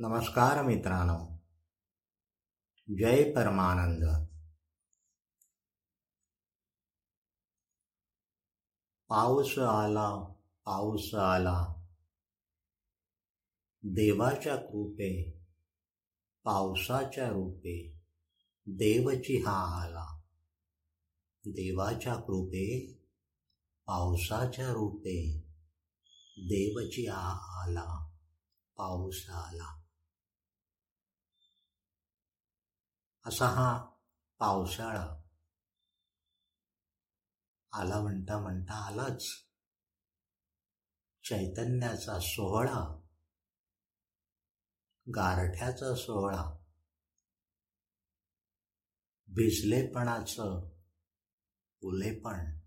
नमस्कार मित्रांनो. जय परमानंद. पाऊस आला पाऊस आला. देवाच्या कृपे पावसाच्या रूपे देवची हा आला. देवाच्या कृपे पावसाच्या रूपे देवची हा आला पाऊस आला. असा हा पावसाळा. आला म्हणता म्हणता आलाच. चैतन्याचा सोहळा. गारठ्याचा सोहळा. भिजलेपणाचं उलेपण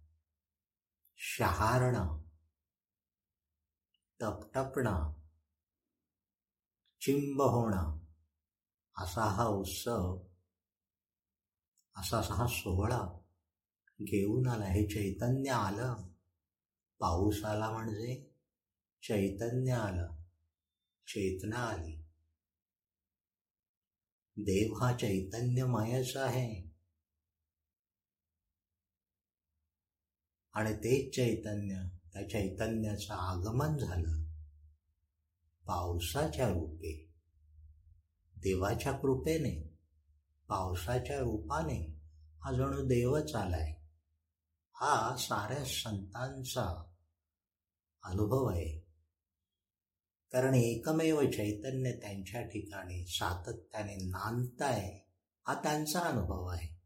शहारणं. टपटपणं. चिंब होणं असा हा उत्सव असा हा सोहळा घेऊन आला. हे चैतन्य आलं. पाऊस आला म्हणजे चैतन्य आलं. चेतना आली. देव हा चैतन्यमयच आहे. आणि तेच चैतन्य त्या चैतन्याचं आगमन झालं. पावसाच्या रूपे. देवाच्या कृपेने. पावसाच्या रूपाने. हा जणू देवच आलाय. हा साऱ्या संतांचा अनुभव आहे. कारण एकमेव चैतन्य त्यांच्या ठिकाणी सातत्याने नांदताय हा त्यांचा अनुभव आहे.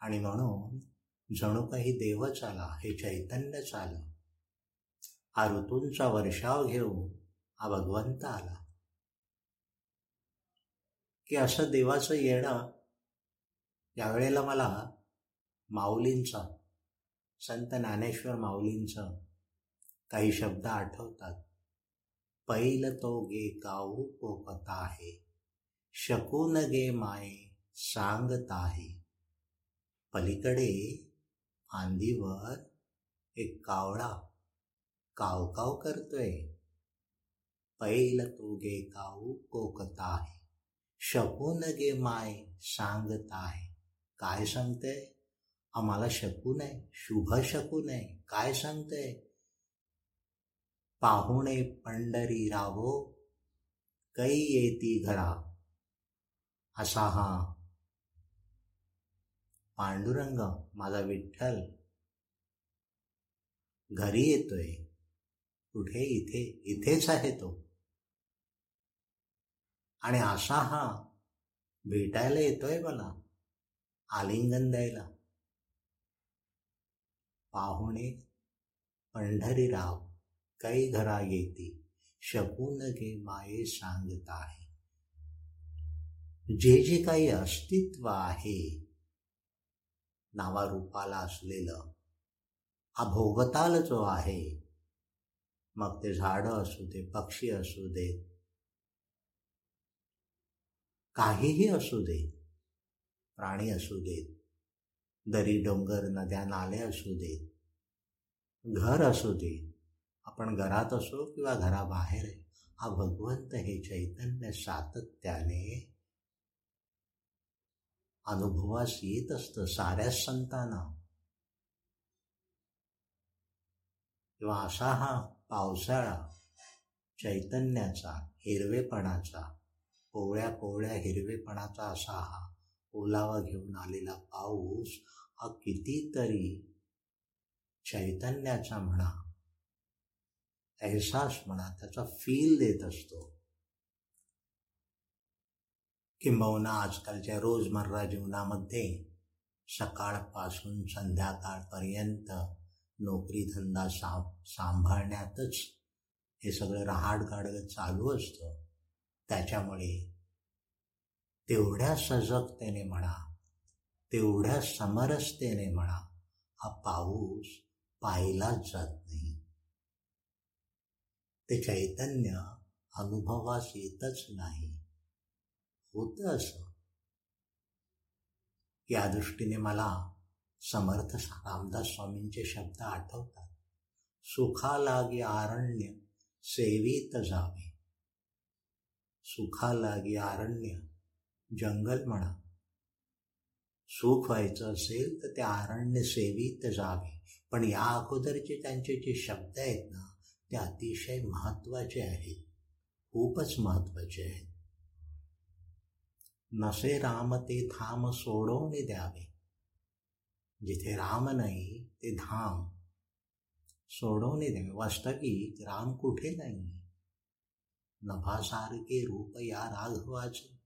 आणि म्हणून जणू काही देवच आला हे चैतन्यच आलं. हा ऋतूंचा वर्षाव घेऊन हा भगवंत आला. की असं देवाचं येणं यावेळेला मला माऊलींचा संत ज्ञानेश्वर माऊलींचं काही शब्द आठवतात. पैल तो गे गाऊ पोपत आहे शकून गे माये सांगत आहे पलीकडे आंधीवर एक कावळा काव करतोय. पैल तो गे काऊ कोकत आहे शकून गे माय सांगताय. काय सांगते? आम्हाला शकून आहे शुभ शकून आहे काय सांगते? पाहुणे पंढरी रावो कै येती घरा. असा हा पांडुरंग माझा विठ्ठल. घरी येतोय. कुठे? इथे इथेच आहे तो. आणि असा हा भेटायला येतोय मला. आलिंगन द्यायला. पाहुणे पंढरीराव काही घरा येते शकून घे माये सांगत आहे. जे जे काही अस्तित्व आहे नावारूपाला असलेलं हा भोगताल जो आहे मग ते झाडं असू दे पक्षी असू दे काहीही असू दे प्राणी असू देत दरी डोंगर नद्या नाले असू देत घर असू दे आपण घरात असो किंवा घराबाहेर हा भगवंत हे चैतन्य सातत्याने अनुभवास येत असतं साऱ्या संतांना. किंवा असा हा पावसाळा चैतन्याचा हिरवेपणाचा कोवळ्या कोवळ्या हिरवेपणाचा असा हा ओलावा घेऊन आलेला पाऊस हा कितीतरी चैतन्याचा म्हणा एहसास म्हणा त्याचा फील देत असतो. किंबहुना आजकालच्या रोजमर्रा जीवनामध्ये सकाळपासून संध्याकाळपर्यंत नोकरी धंदा सा सांभाळण्यातच हे सगळं रहाडगाडगं चालू असतं. त्याच्यामुळे तेवढ्या सजगतेने म्हणा तेवढ्या समरसतेने म्हणा हा पाऊस पाहिलाच जात नाही. ते चैतन्य अनुभवास येतच नाही. होत असं. या दृष्टीने मला समर्थ रामदास स्वामींचे शब्द आठवतात. सुखा लागे आरण्य सेवित जावे. सुखा लागी अरण्य जंगल म्हणा. सुख व्हायचं असेल तर ते अरण्य सेवित जावे. पण या अगोदरचे त्यांचे जे शब्द आहेत ना ते अतिशय महत्त्वाचे आहेत. खूपच महत्त्वाचे आहेत. नसे राम ते धाम सोडवणे द्यावे. जिथे राम नाही ते धाम सोडवून द्यावे. वास्तविक राम कुठे नाही? नभासारखे रूप या राघवाचे.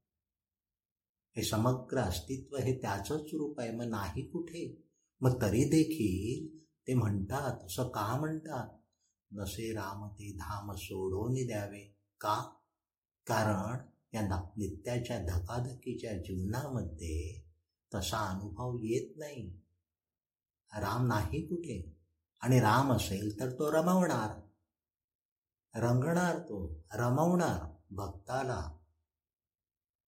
हे समग्र अस्तित्व हे त्याचंच रूप आहे मग नाही कुठे? मग तरी देखील ते म्हणतात असं का म्हणतात? नसे राम ते धाम सोडवून द्यावे. का? कारण या नित्याच्या धकाधकीच्या जीवनामध्ये तसा अनुभव येत नाही. राम नाही कुठे? आणि राम असेल तर तो रमवणार. रंगणार तो रमवणार भक्ताला.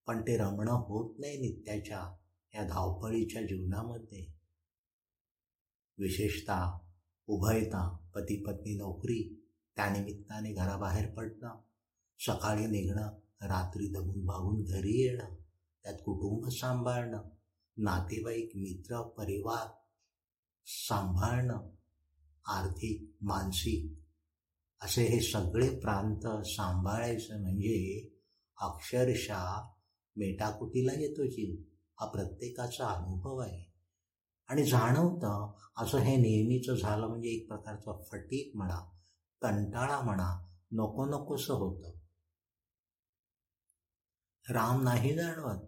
पण ते रमणं होत नाही नित्याच्या या धावपळीच्या जीवनामध्ये. विशेषतः उभयता पती पत्नी नोकरी त्यानिमित्ताने घराबाहेर पडणं सकाळी निघणं रात्री दमून भागून घरी येणं त्यात कुटुंब सांभाळणं नातेवाईक मित्र परिवार सांभाळणं आर्थिक मानसिक असे हे सगळे प्रांत सांभाळायचं म्हणजे अक्षरशः मेटाकुटीला येतो जीव. हा प्रत्येकाचा अनुभव आहे. आणि जाणवतं असं हे नेहमीचं झालं म्हणजे एक प्रकारचं फटीक म्हणा कंटाळा म्हणा नको नकोसं होतं. राम नाही जाणवत.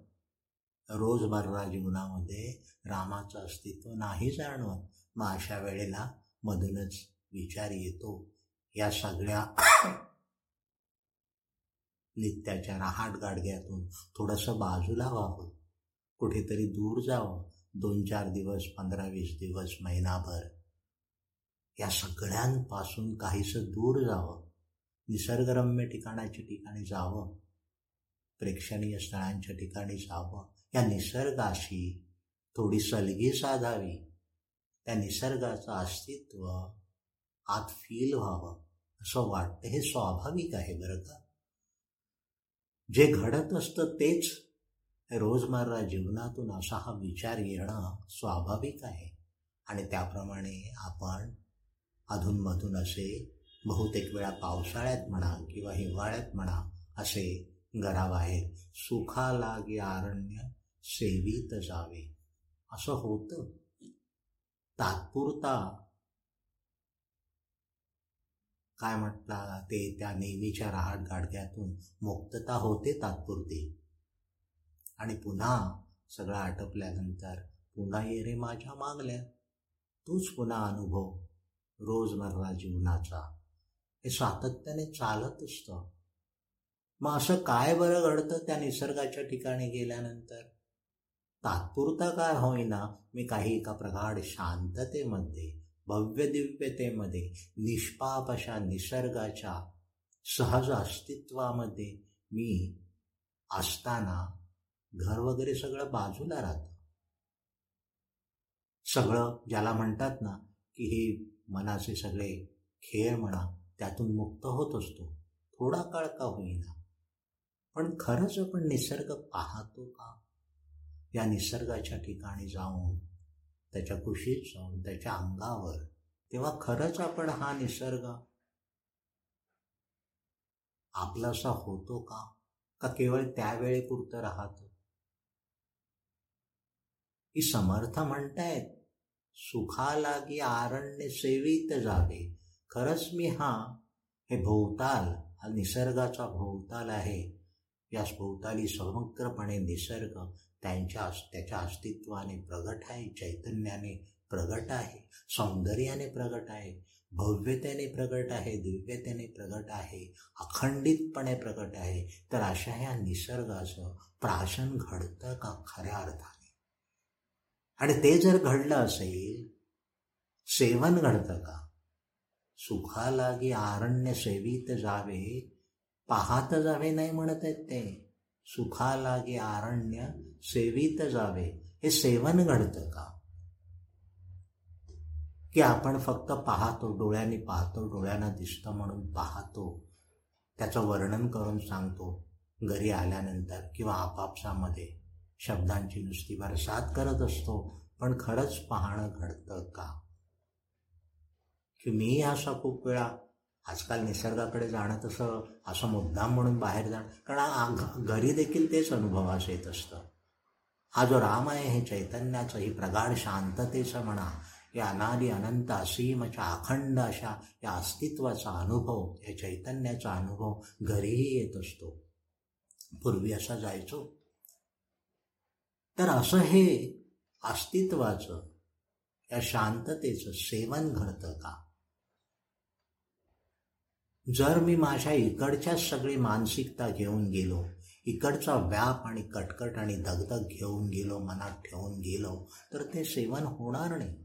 रोजमर्रा जीवनामध्ये रामाचं अस्तित्व नाही जाणवत. मग अशा वेळेला मधूनच विचार येतो. या सगळ्या नित्याच्या रहाट गाडग्यातून थोडंसं बाजूला व्हावं. कुठेतरी दूर जावं. दोन चार दिवस पंधरा वीस दिवस महिनाभर. या सगळ्यांपासून काहीसं दूर जावं. निसर्गरम्य ठिकाणाच्या ठिकाणी जावं. प्रेक्षणीय स्थळांच्या ठिकाणी जावं. या निसर्गाशी थोडी सलगी साधावी. त्या निसर्गाचं अस्तित्व आत फील व्हावं. असं वाटतं. हे स्वाभाविक आहे बरं का? जे घडत असतं तेच रोजमर्रा जीवनातून असा हा विचार येणं स्वाभाविक आहे. आणि त्याप्रमाणे आपण अधूनमधून असे बहुतेक वेळा पावसाळ्यात म्हणा किंवा हिवाळ्यात म्हणा असे घराबाहेर सुखा लागे अरण्य सेवीत जावे. असं होतं. तात्पुरता काय म्हटला ते त्या नेहमीच्या रहाट गाडग्यातून मुक्तता होते तात्पुरती. आणि पुन्हा सगळं आटपल्यानंतर पुन्हा ये रे माझ्या मागल्या. तूच पुन्हा अनुभव रोजमर्रा जीवनाचा. हे सातत्याने चालत असतं. मग असं काय बरं घडतं त्या निसर्गाच्या ठिकाणी गेल्यानंतर? तात्पुरता काय होईना मी काही एका प्रगाढ शांततेमध्ये भव्य दिव्यतेमध्ये निष्पाप अशा निसर्गाच्या सहज अस्तित्वामध्ये मी असताना घर वगैरे सगळं बाजूला राहतं. सगळं ज्याला म्हणतात ना की हे मनाचे सगळे खेळ म्हणा त्यातून मुक्त होत असतो. थोडा काळ का होईना. पण खरंच आपण निसर्ग पाहतो का? या निसर्गाच्या ठिकाणी जाऊन त्याच्या कुशीत जाऊन त्याच्या अंगावर. तेव्हा खरंच आपण हा निसर्ग आपलासा होतो का? का केवळ त्यावेळेपुरतं राहतो? ही समर्थ म्हणतायत सुखालागी आरण्य सेवित जावे खरंच मी हा हे भोवताल हा निसर्गाचा भोवताल आहे. यास भोवताली समग्रपणे निसर्ग त्यांच्या त्याच्या अस्तित्वाने प्रगट आहे चैतन्याने प्रगट आहे सौंदर्याने प्रगट आहे भव्यतेने प्रगट आहे दिव्यतेने प्रगट आहे अखंडितपणे प्रगट आहे. तर अशा ह्या निसर्गाचं प्राशन घडतं का खऱ्या अर्थाने? आणि ते जर घडलं असेल सेवन घडतं का? सुखालागी आरण्य सेवित जावे पाहत जावे नाही म्हणत आहेत ते. सुखालागे आरण्य सेवित जावे हे सेवन घडतं का? की आपण फक्त पाहतो डोळ्यांनी पाहतो डोळ्यांना दिसतं म्हणून पाहतो त्याचं वर्णन करून सांगतो घरी आल्यानंतर किंवा आपापसामध्ये शब्दांची नुसती बरसात करत असतो पण खरंच पाहणं घडतं का? की मी असा खूप वेळा आजकाल निसर्गाकडे जाणं तसं असं मुद्दाम म्हणून बाहेर जाणं कारण घरी देखील तेच अनुभवास येत असतं. हा जो राम आहे हे चैतन्याचं ही प्रगाढ शांततेचं म्हणा या अनादी अनंत असीमच्या अखंड अशा या अस्तित्वाचा अनुभव या चैतन्याचा अनुभव घरीही येत असतो. पूर्वी असा जायचो. तर असं हे अस्तित्वाचं या शांततेचं सेवन घडतं का? जर मी माझ्या इकडच्याच सगळी मानसिकता घेऊन गेलो इकडचा व्याप आणि कटकट आणि दगदग घेऊन गेलो मनात ठेवून गेलो तर ते सेवन होणार नाही.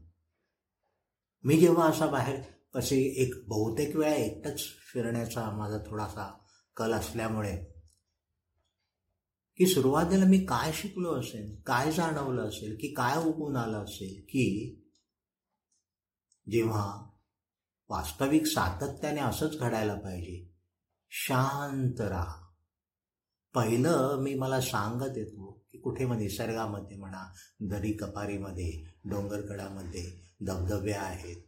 मी जेव्हा असा बाहेर कसे एक बहुतेक वेळा एकटंच फिरण्याचा माझा थोडासा कल असल्यामुळे की सुरुवातीला मी काय शिकलो असेल काय जाणवलं असेल की काय उगून आलं असेल की जेव्हा वास्तविक सातत्याने असंच घडायला पाहिजे शांत राहा. पहिलं मी मला सांगत येतो की कुठे मग निसर्गामध्ये म्हणा दरी कपारीमध्ये डोंगरकडामध्ये धबधबे आहेत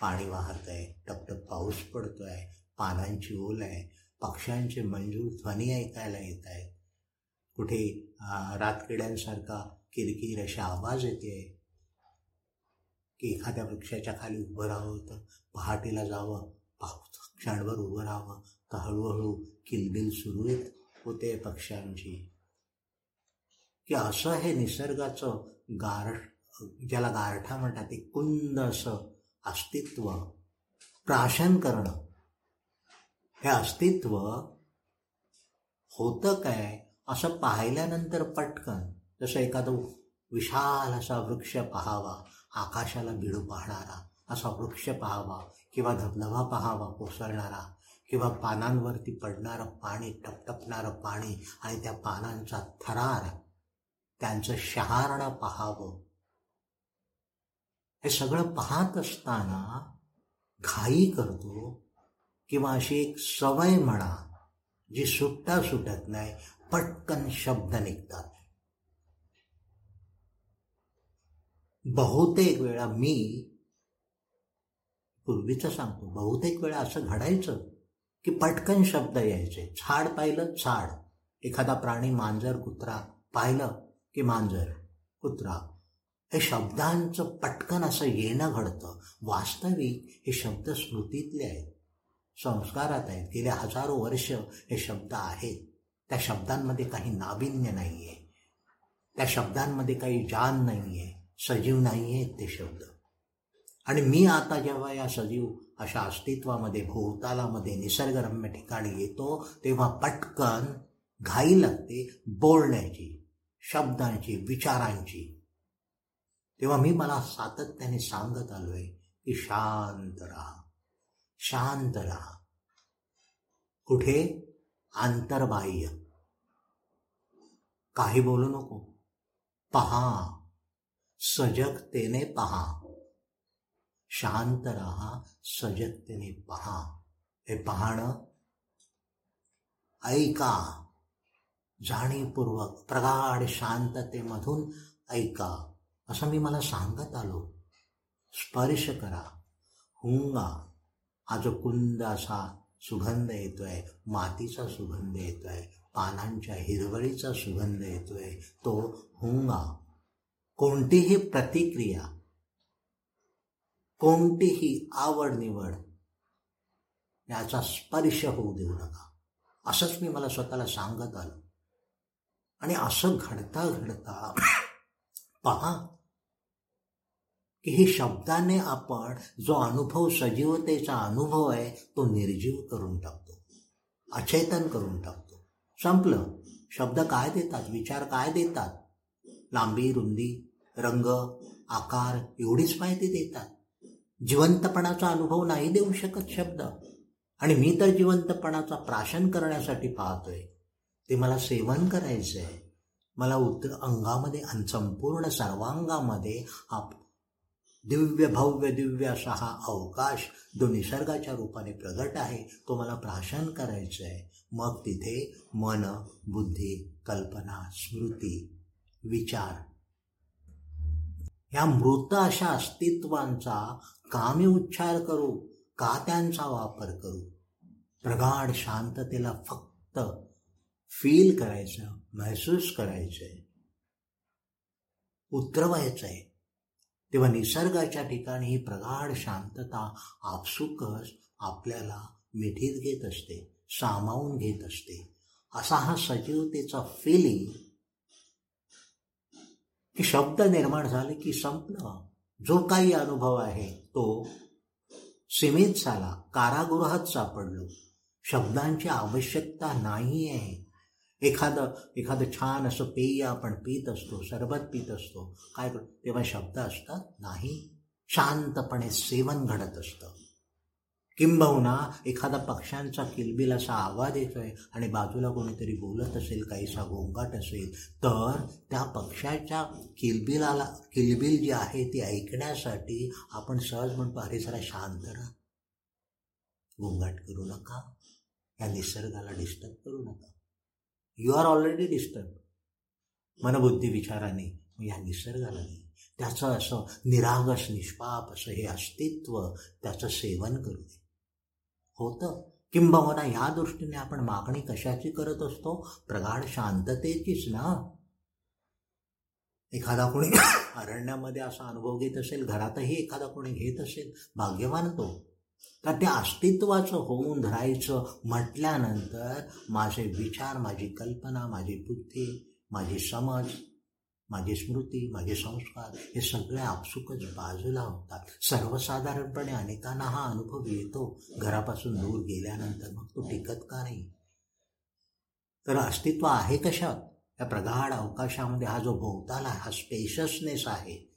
पाणी वाहत आहे टपटप पाऊस पडतो आहे पानांची ओल आहे पक्ष्यांचे मंजूर ध्वनी ऐकायला येत आहेत कुठे रातकिड्यांसारखा किरकिर अशा आवाज येते. आहे की एखाद्या वृक्षाच्या खाली उभं राहावं तर पहाटेला जावं पाऊस क्षणभर उभं राहावं तर हळूहळू किलबिल सुरू येत. होते पक्ष्यांची. की असं हे निसर्गाचं गार ज्याला गारठा म्हणतात ते कुंद असं अस्तित्व प्राशन करणं. हे अस्तित्व होतं काय? असं पाहिल्यानंतर पटकन जसं एखादं विशाल असा वृक्ष पहावा आकाशाला भिडू पाहणारा असा वृक्ष पहावा किंवा धबधबा पहावा कोसळणारा किंवा पानांवरती पडणारं पाणी टपटपणारं पाणी आणि त्या पानांचा थरार त्यांचं शहारणं पाहावं. हे सगळं पाहत असताना घाई करतो किंवा अशी एक सवय म्हणा जी सुटता सुटत नाही पटकन शब्द निघतात. बहुतेक वेळा मी पूर्वीचं सांगतो बहुतेक वेळा असं घडायचं. की पटकन शब्द यायचे. झाड पाहिलं झाड. एखादा प्राणी मांजर कुत्रा पाहिलं की मांजर कुत्रा. हे शब्दांचं पटकन असं येणं घडतं. वास्तविक हे शब्द स्मृतीतले आहेत. संस्कारात आहेत. गेल्या हजारो वर्ष हे शब्द आहेत. त्या शब्दांमध्ये काही नाविन्य नाही आहे त्या शब्दांमध्ये काही जान नाही आहे सजीव नाही आहेत ते शब्द. आणि मी आता जेव्हा या सजीव अशा अस्तित्वामध्ये भोवतालामध्ये निसर्गरम्य ठिकाणी येतो तेव्हा पटकन घाई लागते बोलण्याची शब्दांची विचारांची. तेव्हा मी मला सातत्याने सांगत आलोय की शांत राहा. शांत राहा. कुठे? आंतरबाह्य. काही बोलू नको. पहा. सजगतेने पहा. शांत राहा सजगतेने पहा. हे पाहणं ऐका. जाणीवपूर्वक प्रगाढ शांततेमधून ऐका. असं मी मला सांगत आलो. स्पर्श करा. हुंगा. हा जो कुंद असा सुगंध येतोय मातीचा सुगंध येतोय पानांच्या हिरवळीचा सुगंध येतोय तो हुंगा. कोणतीही प्रतिक्रिया कोणतीही आवड निवड याचा स्पर्श होऊ देऊ नका. असंच मी मला स्वतःला सांगत आलो. आणि असं घडता घडता पहा की हे शब्दाने आपण जो अनुभव सजीवतेचा अनुभव आहे तो निर्जीव करून टाकतो. अचेतन करून टाकतो. संपलं. शब्द काय देतात? विचार काय देतात? लांबी रुंदी रंग आकार एवढीच माहिती देतात. जिवंतपणाचा अनुभव नाही देऊ शकत शब्द. आणि मी तर जिवंतपणाचा प्राशन करण्यासाठी पाहतोय. ते मला सेवन करायचं आहे मला उत्तर अंगामध्ये संपूर्ण सर्वांगामध्ये दिव्य भव्य दिव्य असा हा अवकाश जो निसर्गाच्या रूपाने प्रगट आहे तो मला प्राशन करायचं आहे मग तिथे मन बुद्धी कल्पना स्मृती विचार या मृत अशा अस्तित्वांचा कामी उच्चार करू का त्यांचा वापर करू? प्रगाढ शांततेला फक्त फील करायचं महसूस करायचंय. उतरवायचं आहे तेव्हा निसर्गाच्या ठिकाणी ही प्रगाढ शांतता आपसुकच आपल्याला मिठीत घेत असते सामावून घेत असते. असा हा सजीवतेचा फिलिंग की शब्द निर्माण झाले की संपलं. जो काही अनुभव आहे तो सीमित झाला कारागृहात सापडलो. शब्दांची आवश्यकता नाही आहे एखादं एखादं छान असं पेय आपण पित असतो सरबत पित असतो काय तेव्हा शब्द असतात नाही. शांतपणे सेवन घडत असतं. किंबहुना एखादा पक्ष्यांचा किलबिल असा आवाज येतोय आणि बाजूला कोणीतरी बोलत असेल काहीसा गोंगाट असेल तर त्या पक्ष्याच्या किलबिलाला किलबिल जी आहे ती ऐकण्यासाठी आपण सहज म्हणतो अरे जरा शांत राहा. गोंगाट करू नका. या निसर्गाला डिस्टर्ब करू नका. यू आर ऑलरेडी डिस्टर्ब मनबुद्धी विचाराने या निसर्गाला नाही. त्याचं असं निरागस निष्पाप असं हे अस्तित्व त्याचं सेवन करू दे. होतं. किंबहुना ह्या दृष्टीने आपण मागणी कशाची करत असतो? प्रगाढ शांततेचीच ना. एखादा कोणी अरण्यामध्ये असा अनुभव घेत असेल घरातही एखादा कोणी घेत असेल भाग्यवान तो. तर त्या अस्तित्वाचं होऊन धरायचं म्हटल्यानंतर माझे विचार माझी कल्पना माझी बुद्धी माझी समज माझी स्मृती माझे संस्कार हे सगळे आपसुकच बाजूला होतात सर्वसाधारणपणे अनेकांना हा अनुभव येतो. घरापासून दूर गेल्यानंतर मग तो टिकत का नाही? तर अस्तित्व आहे कशात? या प्रगाढ अवकाशामध्ये हा जो भोवताल आहे हा स्पेशसनेस आहे.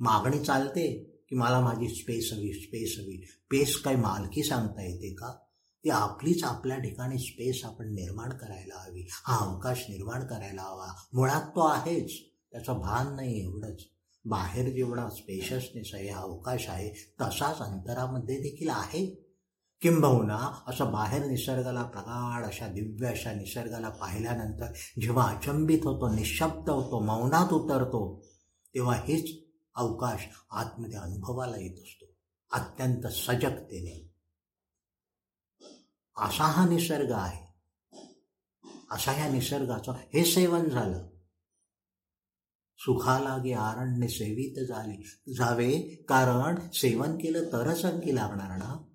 मागणी चालते की मला माझी स्पेस हवी स्पेस हवी. पेस काय मालकी सांगता येते का? ती आपलीच आपल्या ठिकाणी स्पेस आपण निर्माण करायला हवी. हा अवकाश निर्माण करायला हवा. मुळात तो आहेच. त्याचं भान नाही एवढंच. बाहेर जेवढा स्पेशसनेस आहे हा अवकाश आहे तसाच अंतरामध्ये देखील आहे. किंबहुना असं बाहेर निसर्गाला प्रगाढ अशा दिव्य अशा निसर्गाला पाहिल्यानंतर जेव्हा अचंबित होतो निशब्द होतो मौनात उतरतो तेव्हा हेच अवकाश आतमध्ये अनुभवाला येत असतो. अत्यंत सजगतेने. असा हा निसर्ग आहे. असा या निसर्गाचं हे सेवन झालं. सुखालागे आरण्य सेवित झाले. जावे कारण सेवन केलं तरच अंकी लागणार ना.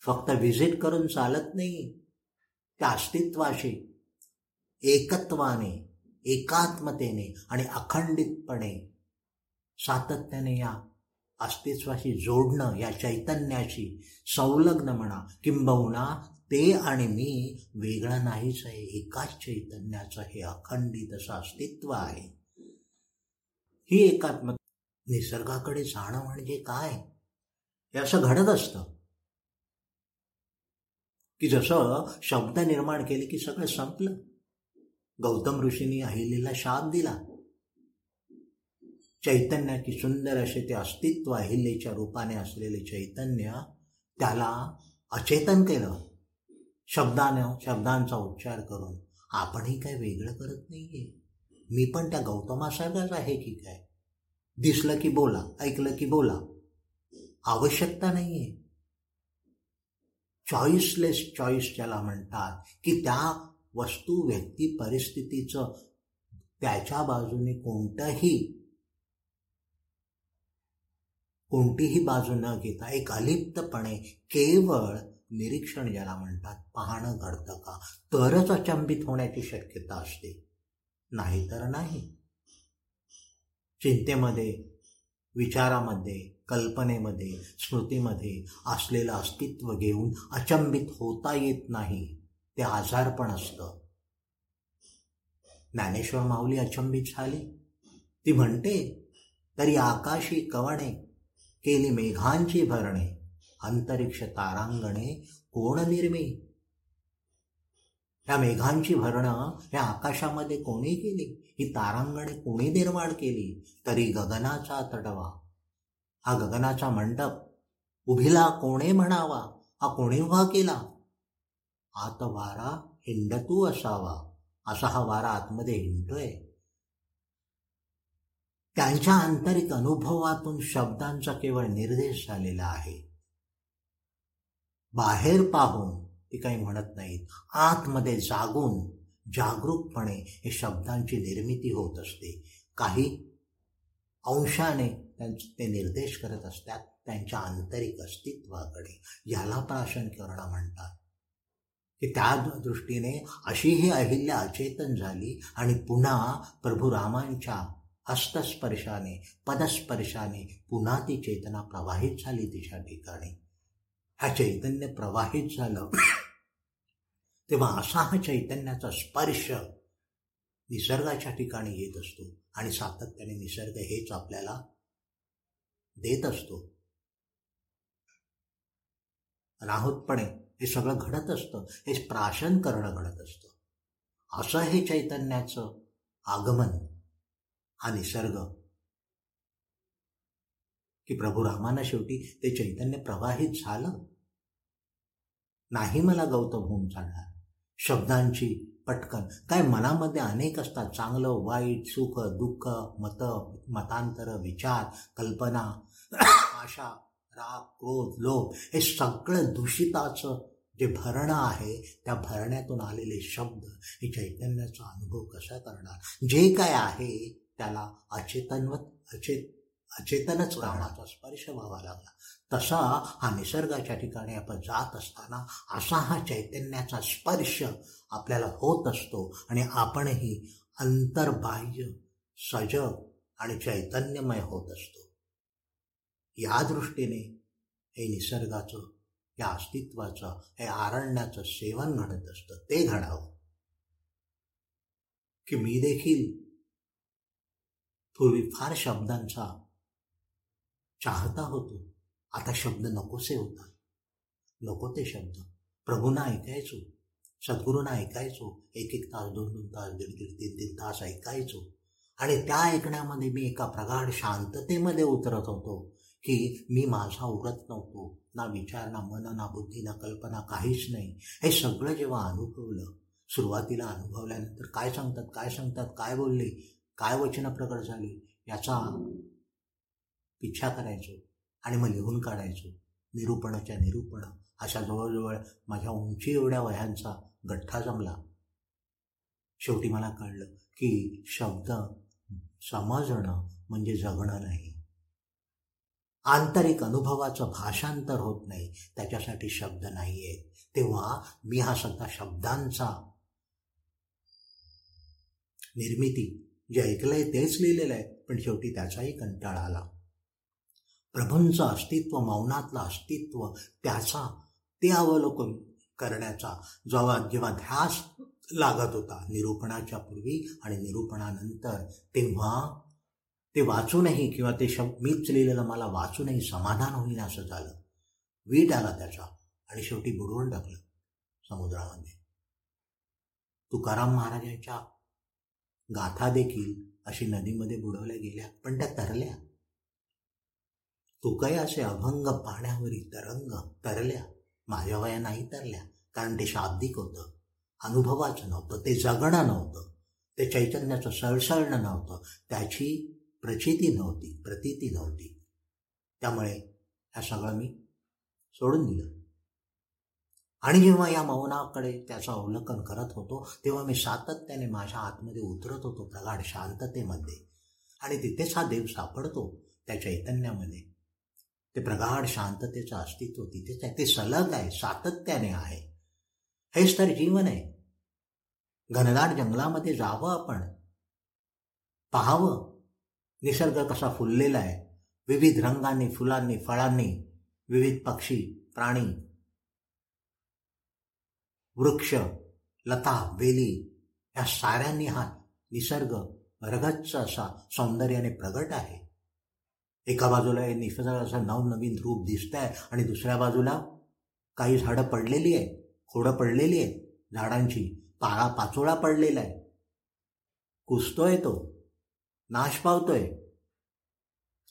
फक्त व्हिजिट करून चालत नाही. त्या अस्तित्वाशी एकत्वाने एकात्मतेने आणि अखंडितपणे सातत्याने या अस्तित्वाशी जोडणं या चैतन्याशी संलग्न म्हणा किंबहुना ते आणि मी वेगळं नाहीच आहे एकाच चैतन्याचं हे अखंडित असं अस्तित्व आहे. ही एकात्म निसर्गाकडे जाणं म्हणजे काय? हे असं घडत असतं. की जसं शब्द निर्माण केले की सगळं संपलं. गौतम ऋषींनी अहिलेला शाप दिला. चैतन्याची सुंदर असे ते अस्तित्व अहिल्याच्या रूपाने असलेले चैतन्य त्याला अचेतन केलं. शब्दानं शब्दांचा उच्चार करून आपणही काय वेगळं करत नाहीये. मी पण त्या गौतमासारखाच आहे की काय? दिसलं की बोला ऐकलं की बोला. आवश्यकता नाहीये. चॉईसलेस चॉईस ज्याला म्हणतात की त्या वस्तू व्यक्ती परिस्थितीचं त्याच्या बाजूने कोणतंही कोणतीही बाजू न घेता एक अलिप्तपणे केवळ निरीक्षण ज्याला म्हणतात पाहणं घडतं का? तरच अचंबित होण्याची शक्यता असते. नाही तर नाही. चिंतेमध्ये विचारामध्ये कल्पनेमध्ये स्मृतीमध्ये असलेलं अस्तित्व घेऊन अचंबित होता येत नाही. ते आजारपण असतं. ज्ञानेश्वर माऊली अचंबित झाली. ती म्हणते तरी आकाशी कवणे केली मेघांची भरणे. अंतरिक्ष तारांगणे कोण निर्मी? या मेघांची भरणं ह्या आकाशामध्ये कोणी केली? ही तारांगणे कोणी निर्माण केली? तरी गगनाचा तडवा. हा गगनाचा मंडप. उभिला कोणे म्हणावा? हा कोणी उभा केला? आत वारा हिंडतू असावा. असा हा वारा आतमध्ये हिंडतोय. त्यांच्या आंतरिक अनुभवातून शब्दांचा केवळ निर्देश झालेला आहे. बाहेर पाहून ते काही म्हणत नाहीत आतमध्ये जागून जागरूकपणे हे शब्दांची निर्मिती होत असते. काही अंशाने ते निर्देश करत असतात त्यांच्या आंतरिक अस्तित्वाकडे. याला प्राशन करणं म्हणतात. की त्या दृष्टीने अशी ही अहिल्या अचेतन झाली आणि पुन्हा प्रभू रामांच्या हस्तस्पर्शाने पदस्पर्शाने पुन्हा ती चेतना प्रवाहित झाली तिच्या ठिकाणी हा चैतन्य प्रवाहित झालं. तेव्हा असा हा चैतन्याचा स्पर्श निसर्गाच्या ठिकाणी येत असतो आणि सातत्याने निसर्ग हेच आपल्याला देत असतो. अनाहूतपणे हे सगळं घडत असतं हे प्राशन करणं घडत असतं. असं हे चैतन्याचं आगमन हा निसर्ग. की प्रभू रामाना शेवटी ते चैतन्य प्रवाहित झालं. नाही मला गौतम होऊन चालणार. शब्दांची पटकन. काय मनामध्ये अनेक असतात. चांगलं वाईट सुख दुःख मत मतांतर विचार कल्पना आशा राग क्रोध लोभ हे सगळं दूषिताचं जे भरणं आहे त्या भरण्यातून आलेले शब्द हे चैतन्याचा अनुभव कसा करणार? जे काय आहे त्याला अचेतनवत अचेत अचेतनच रामाचा स्पर्श व्हावा लागला. तसा हा निसर्गाच्या ठिकाणी आपण जात असताना असा हा चैतन्याचा स्पर्श आपल्याला होत असतो आणि आपणही अंतर्बाह्य सजग आणि चैतन्यमय होत असतो. या दृष्टीने हे निसर्गाचं या अस्तित्वाचं हे आरण्याचं सेवन घडत असतं. ते घडावं. की मी देखील पूर्वी फार शब्दांचा चाहता होतो. आता शब्द नकोसे होतात. नको ते शब्द. प्रभूंना ऐकायचो. सद्गुरूंना ऐकायचो. एक एक तास दोन दोन तास दीड दीड तीन तीन तास ऐकायचो. आणि त्या ऐकण्यामध्ये मी एका प्रगाढ शांततेमध्ये उतरत होतो की मी माझा उरत नव्हतो. ना विचार ना मन ना बुद्धी ना कल्पना काहीच नाही. हे सगळं जेव्हा अनुभवलं सुरुवातीला अनुभवल्यानंतर काय सांगतात काय सांगतात काय बोलले? काय वचनं प्रकट झाली याचा इच्छा करायचो आणि मग लिहून काढायचो. निरूपणाच्या निरूपण. अशा जवळजवळ माझ्या उंची एवढ्या वह्यांचा गठ्ठा जमला. शेवटी मला कळलं की शब्द समजणं म्हणजे जगणं नाही. आंतरिक अनुभवाचं भाषांतर होत नाही. त्याच्यासाठी शब्द नाही आहेत तेव्हा मी हा सगळा शब्दांचा निर्मिती जे ऐकलंय तेच लिहिलेलं आहे. पण शेवटी त्याचाही कंटाळा आला. प्रभूंचं अस्तित्व मौनातलं अस्तित्व त्याचा ते अवलोकन करण्याचा जेव्हा जेव्हा ध्यास लागत होता निरूपणाच्या पूर्वी आणि निरूपणानंतर तेव्हा ते वाचूनही किंवा ते शब्द मीच लिहिलेलं मला वाचूनही समाधान होईल असं झालं. वीट आला त्याचा आणि शेवटी बुडवून टाकलं समुद्रामध्ये. तुकाराम महाराजांच्या गाथा देखील अशी नदीमध्ये बुडवल्या गेल्या पण त्या तरल्या. काय असे अभंग पाण्यावरील तरंग तरल्या माझ्या वया नाही तरल्या कारण ते शाब्दिक होतं. अनुभवाचं नव्हतं ते जगणं नव्हतं. ते चैतन्याचं सळसळणं नव्हतं. त्याची प्रचिती नव्हती प्रतीती नव्हती. त्यामुळे ह्या सगळं मी सोडून दिलं. आणि जेव्हा या मौनाकडे त्याचं अवलोकन करत होतो तेव्हा मी सातत्याने माझ्या आतमध्ये उतरत होतो प्रगाढ शांततेमध्ये. आणि तिथेच हा देव सापडतो त्या चैतन्यामध्ये. ते प्रगाढ शांततेचं अस्तित्व तिथेच आहे. ते सलग आहे सातत्याने आहे. हेच तर जीवन आहे. घनदाट जंगलामध्ये जावं आपण. पाहावं. निसर्ग कसा फुललेला आहे. विविध रंगांनी फुलांनी फळांनी विविध पक्षी प्राणी वृक्ष लता वेली या साऱ्यांनी हा निसर्ग रगच्च असा सौंदर्याने प्रगट आहे. एका बाजूला हे निसर्ग असं नवनवीन रूप दिसत आहे आणि दुसऱ्या बाजूला काही झाडं पडलेली आहे खोडं पडलेली आहेत झाडांची पाळा पाचोळा पडलेला आहे. कुसतोय तो नाश पावतोय.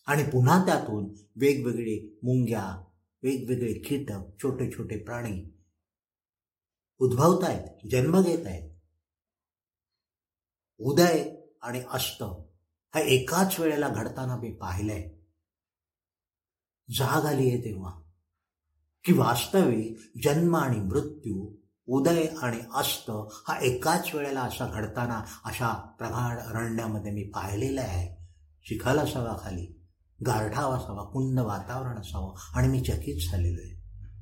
आणि पुन्हा त्यातून वेगवेगळे मुंग्या वेगवेगळे कीटक छोटे छोटे प्राणी उद्भवत आहेत जन्म घेत आहेत उदय आणि अस्त हा एकाच वेळेला घडताना मी पाहिलंय. जाग आली आहे तेव्हा. की वास्तविक जन्म आणि मृत्यू उदय आणि अस्त हा एकाच वेळेला असा घडताना अशा प्रगाढ अरण्यामध्ये मी पाहिलेला आहे. शिखाल असावा खाली गारठाव असावा कुंद वातावरण असावं आणि मी चकित झालेलो आहे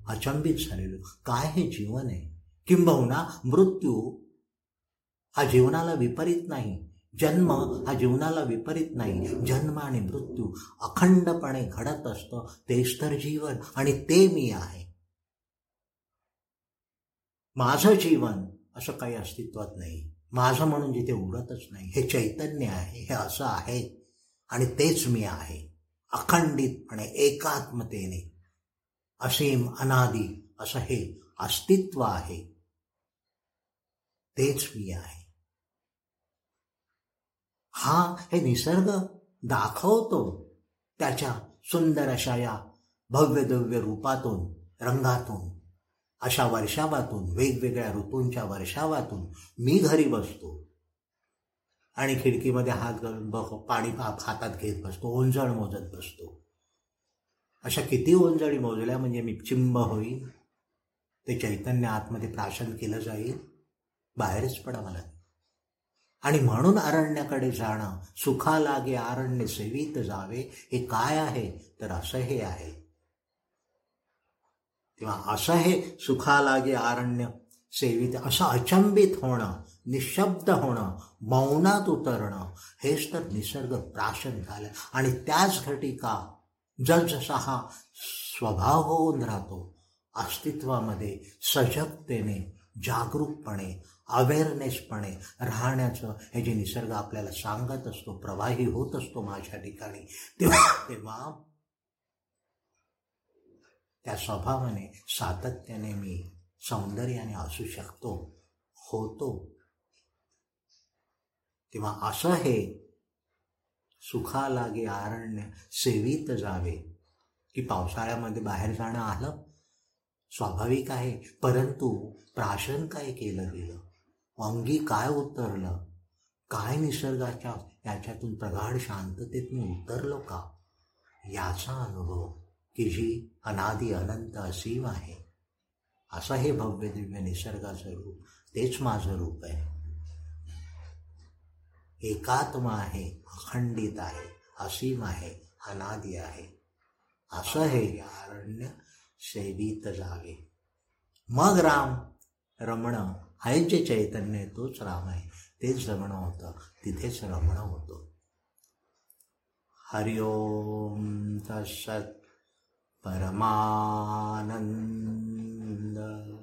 अचंबित झालेलो काय हे जीवन आहे? किंबहुना मृत्यू हा जीवनाला विपरीत नाही. जन्म हा जीवनाला विपरीत नाही. जन्म आणि मृत्यू अखंडपणे घडत असतं. तेच तर जीवन आणि ते मी आहे. माझं जीवन असं काही अस्तित्वात नाही. माझं म्हणून जिथे उडतच नाही. हे चैतन्य आहे. हे असं आहे. आणि तेच मी आहे. अखंडितपणे एकात्मतेने. असीम अनादी असं हे अस्तित्व आहे. तेच मी आहे. हा हे निसर्ग दाखवतो त्याच्या सुंदर अशा या भव्य रूपातून रंगातून अशा वर्षावातून वेगवेगळ्या ऋतूंच्या वर्षावातून मी घरी बसतो. आणि खिडकीमध्ये हात घालून बघ पाणी हातात घेत बसतो ओंजळ मोजत बसतो. अशा किती ओंजळी मोजल्या म्हणजे मी चिंब होईल ते चैतन्य आतमध्ये प्राशन केलं जाईल. बाहेरच पडावं लागेल आणि म्हणून अरण्याकडे जाणं सुखा लागे अरण्य सेवित जावे हे काय आहे? तर असं हे आहे. तेव्हा असं हे सुखा लागे अरण्य सेवित असं अचंबित होणं निशब्द होणं मौनात उतरणं हेच तर निसर्ग प्राशन झालं. आणि त्याच घटिका जसजसा हा स्वभाव होऊन राहतो अस्तित्वामध्ये सजगतेने जागरूकपणे अवेअरनेसपणे राहण्याचं हे जे निसर्ग आपल्याला सांगत असतो प्रवाही होत असतो माझ्या ठिकाणी तेव्हा तेव्हा त्या स्वभावाने सातत्याने मी सौंदर्याने असू शकतो होतो. तेव्हा असं हे सुखा लागे आरण्य सेवित जावे की पावसाळ्यामध्ये बाहेर जाणं आलं स्वाभाविक आहे परंतु प्राशन काय केलं गेलं. अंगी काय उतरलं? काय निसर्गाच्या याच्यातून प्रगाढ शांततेतून उतरलो का? याचा अनुभव की जी अनादी अनंत असीम आहे. असं हे भव्य दिव्य निसर्गाचं रूप तेच माझं रूप आहे. एकात्म आहे अखंडित आहे असीम आहे अनादी आहे. असं हे अरण्य सेवित जावे मग राम रमण आहे जे चैतन्य आहे तोच राम आहे. तेच रमण होतं तिथेच रमण होतो. हरिओम तत्सत परमानंद.